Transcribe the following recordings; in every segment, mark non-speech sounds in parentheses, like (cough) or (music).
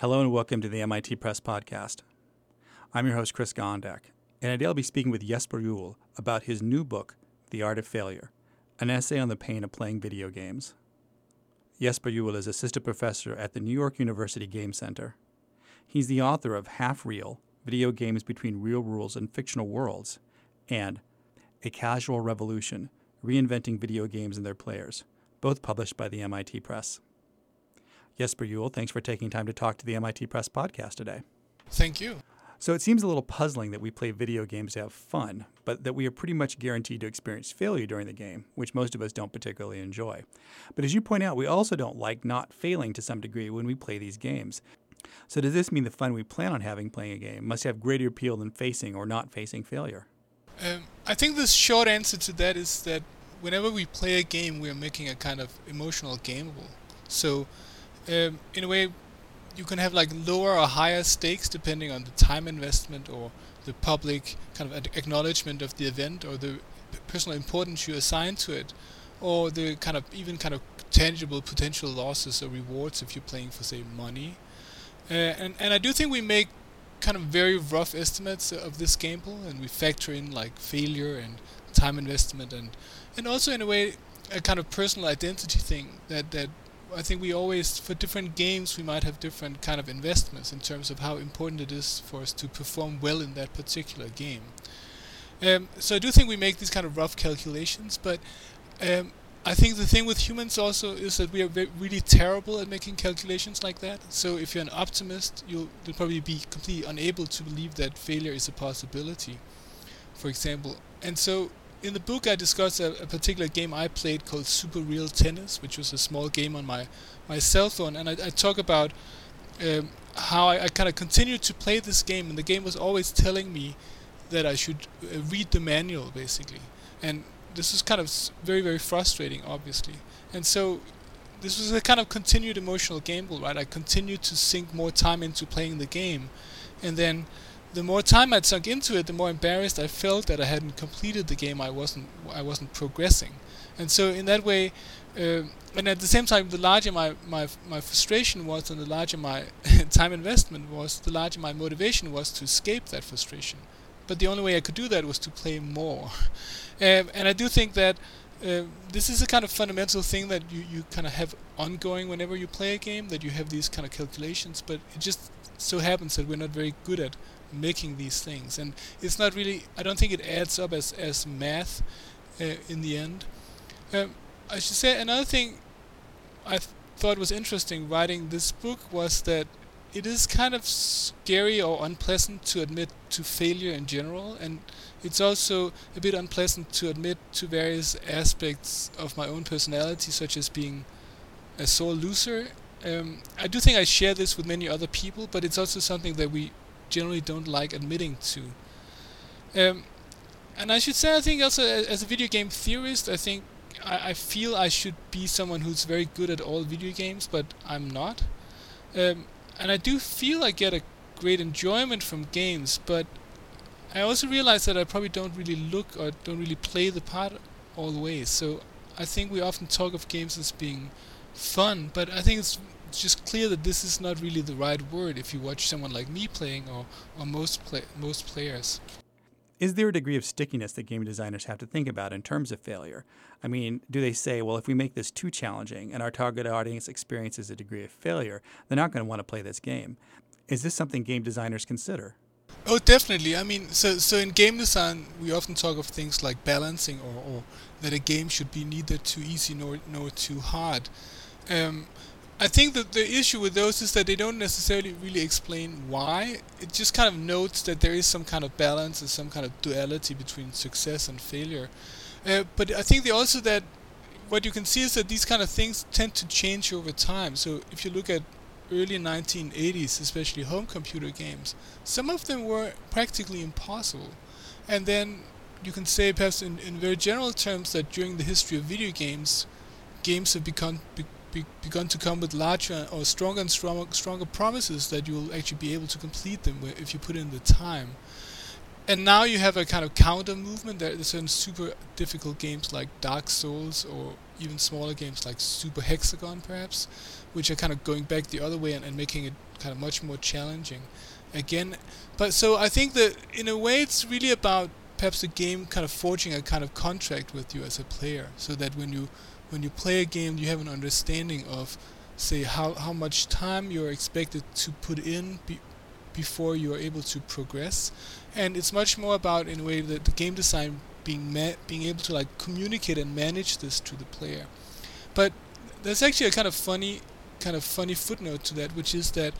Hello and welcome to the MIT Press Podcast. I'm your host, Chris Gondek, and today I'll be speaking with Jesper Juul about his new book, The Art of Failure, an essay on the pain of playing video games. Jesper Juul is assistant professor at the New York University Game Center. He's the author of Half Real Video Games Between Real Rules and Fictional Worlds and A Casual Revolution Reinventing Video Games and Their Players, both published by the MIT Press. Jesper Juul, thanks for taking time to talk to the MIT Press podcast today. Thank you. So it seems a little puzzling that we play video games to have fun, but that we are pretty much guaranteed to experience failure during the game, which most of us don't particularly enjoy. But as you point out, we also don't like not failing to some degree when we play these games. So does this mean the fun we plan on having playing a game must have greater appeal than facing or not facing failure? Um, I think the short answer to that is that whenever we play a game, we are making a kind of emotional gamble. So um, in a way, you can have like lower or higher stakes depending on the time investment or the public kind of acknowledgement of the event or the personal importance you assign to it, or the kind of even kind of tangible potential losses or rewards if you're playing for say money. Uh, and and I do think we make kind of very rough estimates of this gamble, and we factor in like failure and time investment and and also in a way a kind of personal identity thing that that I think we always, for different games, we might have different kind of investments in terms of how important it is for us to perform well in that particular game. Um, so I do think we make these kind of rough calculations, but um, I think the thing with humans also is that we are really terrible at making calculations like that. So if you're an optimist, you'll, you'll probably be completely unable to believe that failure is a possibility, for example. And so in the book, I discuss a, a, particular game I played called Super Real Tennis, which was a small game on my, my cell phone, and I, I talk about um, how I, I kind of continued to play this game, and the game was always telling me that I should uh, read the manual, basically, and this was kind of very very frustrating, obviously, and so this was a kind of continued emotional gamble, right? I continued to sink more time into playing the game, and then the more time I'd sunk into it, the more embarrassed I felt that I hadn't completed the game. I wasn't I wasn't progressing, and so in that way, uh, and at the same time, the larger my my my frustration was, and the larger my (laughs) time investment was, the larger my motivation was to escape that frustration. But the only way I could do that was to play more, (laughs) um, and I do think that. Uh, this is a kind of fundamental thing that you, you kind of have ongoing whenever you play a game that you have these kind of calculations but it just so happens that we're not very good at making these things, and it's not really. I don't think it adds up as as math uh, in the end. Um, I should say another thing I th- thought was interesting writing this book was that it is kind of scary or unpleasant to admit to failure in general, and it's also a bit unpleasant to admit to various aspects of my own personality, such as being a sore loser. Um, I do think I share this with many other people, but it's also something that we generally don't like admitting to. Um, and I should say, I think also as a video game theorist, I think I, I, feel I should be someone who's very good at all video games, but I'm not. Um, and I do feel I get a great enjoyment from games, but I also realize that I probably don't really look or don't really play the part all the way. So I think we often talk of games as being fun, but I think it's just clear that this is not really the right word if you watch someone like me playing or, or most play, most players. Is there a degree of stickiness that game designers have to think about in terms of failure? I mean, do they say, well, if we make this too challenging and our target audience experiences a degree of failure, they're not going to want to play this game? Is this something game designers consider? Oh, definitely. I mean, so so in game design, we often talk of things like balancing, or, or that a game should be neither too easy nor nor too hard. Um, I think that the issue with those is that they don't necessarily really explain why. It just kind of notes that there is some kind of balance and some kind of duality between success and failure. Uh, but I think they also that what you can see is that these kind of things tend to change over time. So if you look at early 1980s, especially home computer games, some of them were practically impossible. And then you can say perhaps in, in very general terms that during the history of video games, games have become be- be begun to come with larger or stronger and stronger, stronger promises that you'll actually be able to complete them if you put in the time. And now you have a kind of counter movement. There are certain super difficult games like Dark Souls or even smaller games like Super Hexagon, perhaps, which are kind of going back the other way and, and making it kind of much more challenging. Again, but so I think that in a way it's really about perhaps the game kind of forging a kind of contract with you as a player, so that when you when you play a game, you have an understanding of, say, how how much time you're expected to put in be, before you are able to progress, and it's much more about in a way that the game design being ma- being able to like communicate and manage this to the player. But there's actually a kind of funny kind of funny footnote to that, which is that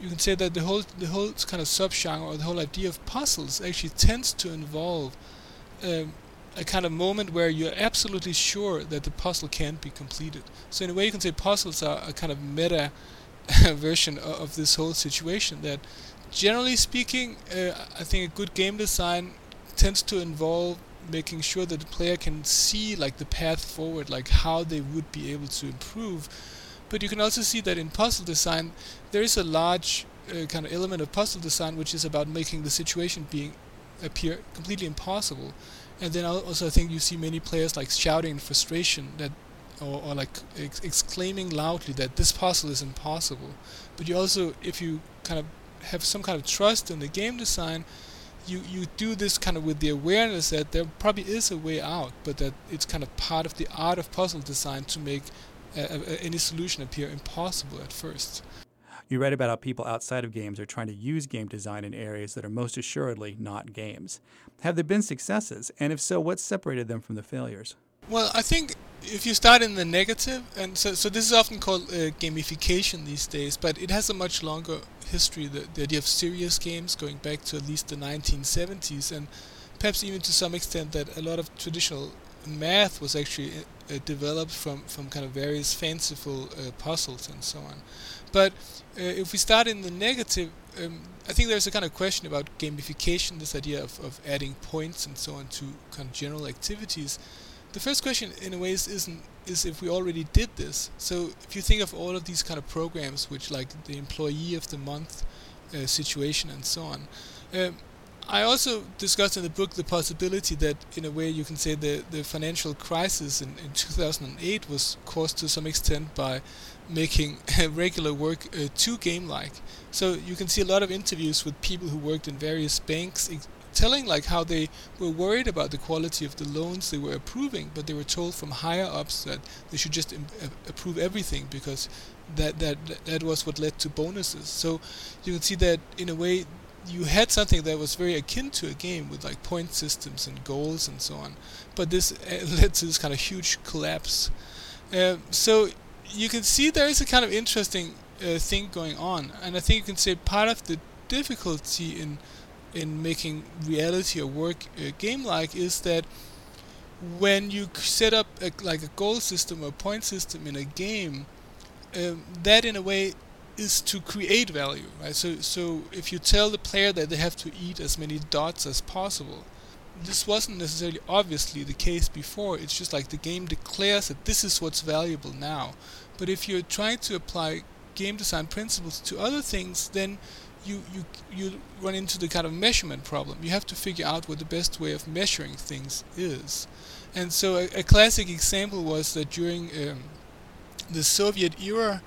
you can say that the whole the whole kind of subgenre or the whole idea of puzzles actually tends to involve um, a kind of moment where you're absolutely sure that the puzzle can't be completed. So in a way, you can say puzzles are a kind of meta (laughs) version of, of this whole situation. That generally speaking, uh, I think a good game design tends to involve making sure that the player can see like the path forward, like how they would be able to improve but you can also see that in puzzle design, there is a large uh, kind of element of puzzle design which is about making the situation being appear completely impossible. And then also I think you see many players like shouting in frustration that, or, or like ex- exclaiming loudly that this puzzle is impossible. But you also, if you kind of have some kind of trust in the game design, you, you do this kind of with the awareness that there probably is a way out, but that it's kind of part of the art of puzzle design to make any solution appear impossible at first. You write about how people outside of games are trying to use game design in areas that are most assuredly not games. Have there been successes? And if so, what separated them from the failures? Well, I think if you start in the negative, and so, so this is often called uh, gamification these days, but it has a much longer history. The, the idea of serious games going back to at least the 1970s, and perhaps even to some extent that a lot of traditional math was actually uh, developed from, from kind of various fanciful uh, puzzles and so on. But uh, if we start in the negative, um, I think there's a kind of question about gamification, this idea of, of adding points and so on to kind of general activities. The first question, in a way, is, isn't is if we already did this. So if you think of all of these kind of programs, which like the employee of the month uh, situation and so on, um, I also discussed in the book the possibility that, in a way, you can say the, the financial crisis in, in 2008 was caused to some extent by making (laughs) regular work uh, too game like. So you can see a lot of interviews with people who worked in various banks ex- telling like how they were worried about the quality of the loans they were approving, but they were told from higher ups that they should just Im- approve everything because that, that that was what led to bonuses. So you can see that in a way you had something that was very akin to a game with like point systems and goals and so on, but this uh, (laughs) led to this kind of huge collapse. Uh, so you can see there is a kind of interesting uh, thing going on, and I think you can say part of the difficulty in in making reality or work uh, game-like is that when you set up a, like a goal system or point system in a game, um, that in a way is to create value, right? So, so if you tell the player that they have to eat as many dots as possible, this wasn't necessarily obviously the case before. It's just like the game declares that this is what's valuable now. But if you're trying to apply game design principles to other things, then you, you you run into the kind of measurement problem. You have to figure out what the best way of measuring things is. And so a, a classic example was that during um, the Soviet era,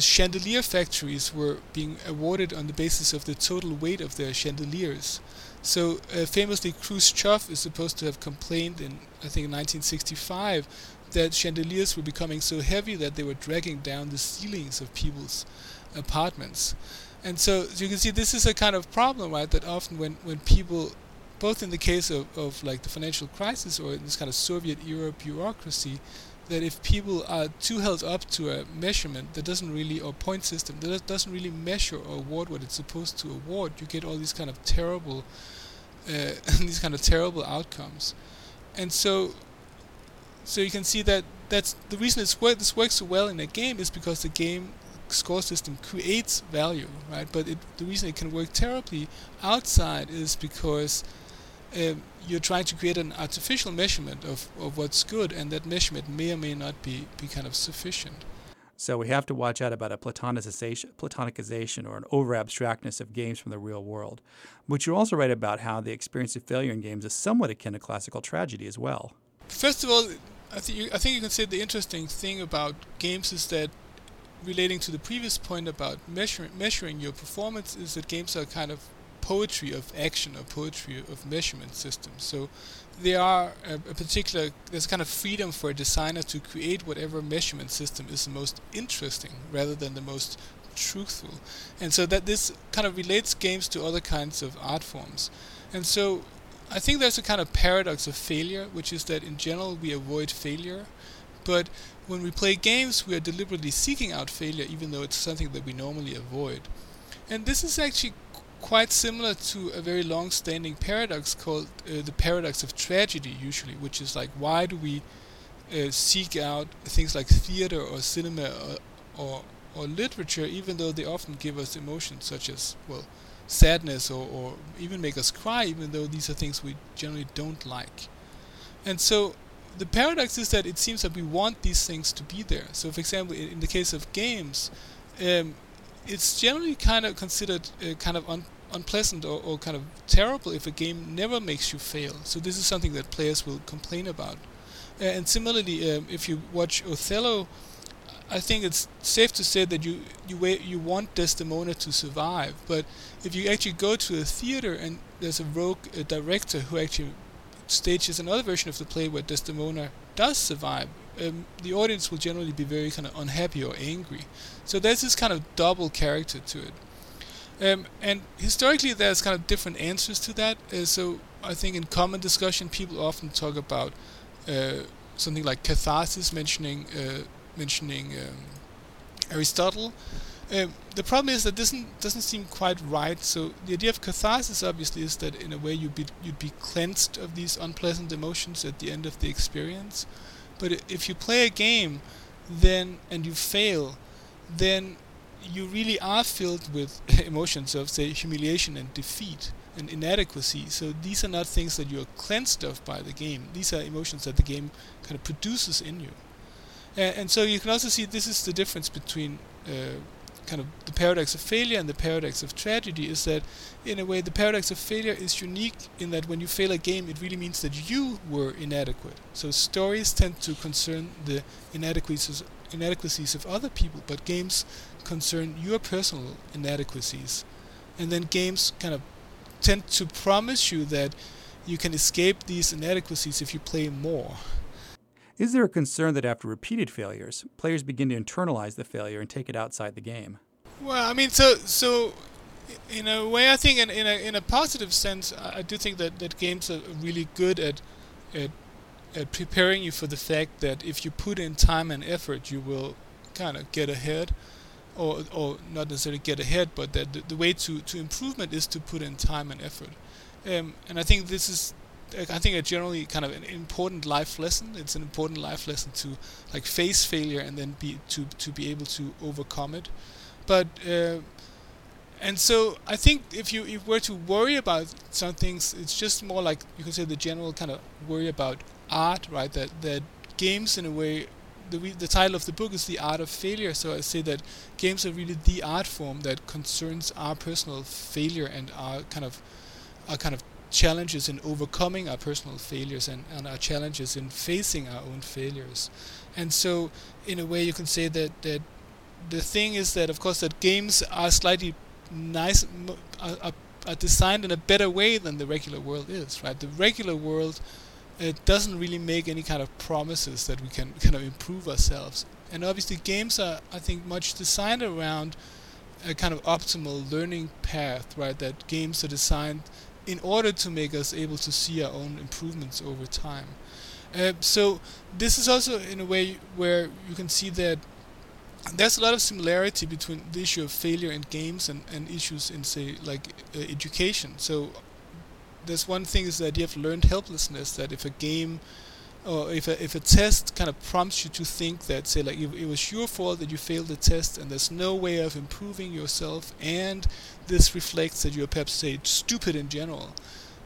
chandelier factories were being awarded on the basis of the total weight of their chandeliers. So uh, famously, Khrushchev is supposed to have complained in I think 1965 that chandeliers were becoming so heavy that they were dragging down the ceilings of people's apartments. And so, so you can see this is a kind of problem, right? That often when, when people, both in the case of, of like the financial crisis or in this kind of Soviet era bureaucracy, that if people are too held up to a measurement that doesn't really or point system that doesn't really measure or award what it's supposed to award, you get all these kind of terrible uh, (laughs) these kind of terrible outcomes. And so so you can see that that's the reason it's work, this works so well in a game is because the game score system creates value, right? But it, the reason it can work terribly outside is because um, you're trying to create an artificial measurement of, of what's good, and that measurement may or may not be, be kind of sufficient. So we have to watch out about a platonicization, platonicization or an over abstractness of games from the real world. But you also write about how the experience of failure in games is somewhat akin to classical tragedy as well. First of all, I think you, I think you can say the interesting thing about games is that relating to the previous point about measuring measuring your performance is that games are kind of poetry of action or poetry of measurement systems. So there are a, a, particular there's kind of freedom for a designer to create whatever measurement system is the most interesting rather than the most truthful. And so that this kind of relates games to other kinds of art forms. And so I think there's a kind of paradox of failure, which is that in general we avoid failure, but when we play games we are deliberately seeking out failure even though it's something that we normally avoid. And this is actually quite similar to a very long-standing paradox called uh, the paradox of tragedy usually, which is like why do we uh, seek out things like theater or cinema or, or, or literature even though they often give us emotions such as well sadness or, or even make us cry even though these are things we generally don't like. And so the paradox is that it seems that we want these things to be there. So for example in the case of games um, it's generally kind of considered uh, kind of un unpleasant or, or, kind of terrible if a game never makes you fail. So this is something that players will complain about. Uh, and similarly, um, if you watch Othello, I think it's safe to say that you you you want Desdemona to survive. But if you actually go to a theater and there's a rogue a director who actually stages another version of the play where Desdemona does survive, um, the audience will generally be very kind of unhappy or angry. So there's this kind of double character to it. Um, and historically, there's kind of different answers to that. Uh, so I think in common discussion, people often talk about uh, something like catharsis, mentioning uh, mentioning um, Aristotle. Um, the problem is that this doesn't doesn't seem quite right. So the idea of catharsis obviously is that in a way you'd be you'd be cleansed of these unpleasant emotions at the end of the experience. But if you play a game, then and you fail, then you really are filled with (laughs) emotions of say humiliation and defeat and inadequacy. So these are not things that you are cleansed of by the game. These are emotions that the game kind of produces in you. And so you can also see this is the difference between uh, kind of the paradox of failure and the paradox of tragedy is that in a way the paradox of failure is unique in that when you fail a game it really means that you were inadequate. So stories tend to concern the inadequacies inadequacies of other people but games concern your personal inadequacies. And then games kind of tend to promise you that you can escape these inadequacies if you play more is there a concern that after repeated failures, players begin to internalize the failure and take it outside the game? Well, I mean, so so in a way, I think in, in a in a positive sense, I do think that, that games are really good at at at preparing you for the fact that if you put in time and effort, you will kind of get ahead, or or not necessarily get ahead, but that the, the way to to improvement is to put in time and effort. Um, and I think this is I think a generally kind of an important life lesson. It's an important life lesson to like face failure and then be to to be able to overcome it. But uh, and so I think if you if were to worry about some things, it's just more like you can say the general kind of worry about art, right? That that games in a way. The, the title of the book is The Art of Failure, so I say that games are really the art form that concerns our personal failure and our kind of our kind of challenges in overcoming our personal failures and, and our challenges in facing our own failures. And so, in a way, you can say that, that the thing is that, of course, that games are slightly nice, are, are designed in a better way than the regular world is, right? The regular world it doesn't really make any kind of promises that we can kind of improve ourselves. And obviously, games are, I think, much designed around a kind of optimal learning path, right? That games are designed in order to make us able to see our own improvements over time. Uh, so this is also in a way where you can see that there's a lot of similarity between the issue of failure in games and, and issues in say like uh, education. So there's one thing is the idea of learned helplessness that if a game or if a, if a test kind of prompts you to think that say like it, it was your fault that you failed the test and there's no way of improving yourself and this reflects that you're perhaps say stupid in general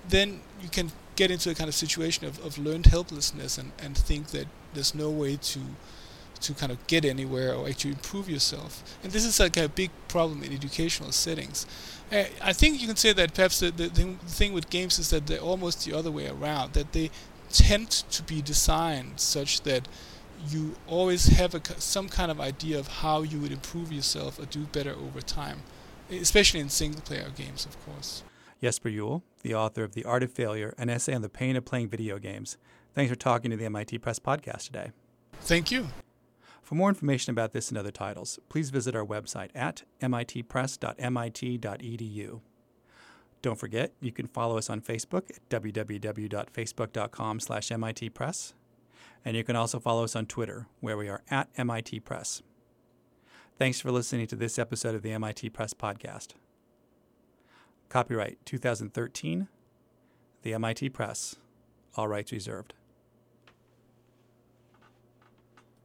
then you can get into a kind of situation of, of learned helplessness and, and think that there's no way to to kind of get anywhere or actually improve yourself. And this is like a big problem in educational settings. I think you can say that perhaps the, the thing with games is that they're almost the other way around that they tend to be designed such that you always have a, some kind of idea of how you would improve yourself or do better over time, especially in single player games, of course. Jesper Juul, the author of The Art of Failure, an essay on the pain of playing video games. Thanks for talking to the MIT Press podcast today. Thank you. For more information about this and other titles, please visit our website at mitpress.mit.edu. Don't forget, you can follow us on Facebook at www.facebook.com slash mitpress. And you can also follow us on Twitter, where we are at MIT Press. Thanks for listening to this episode of the MIT Press Podcast. Copyright 2013, the MIT Press, all rights reserved.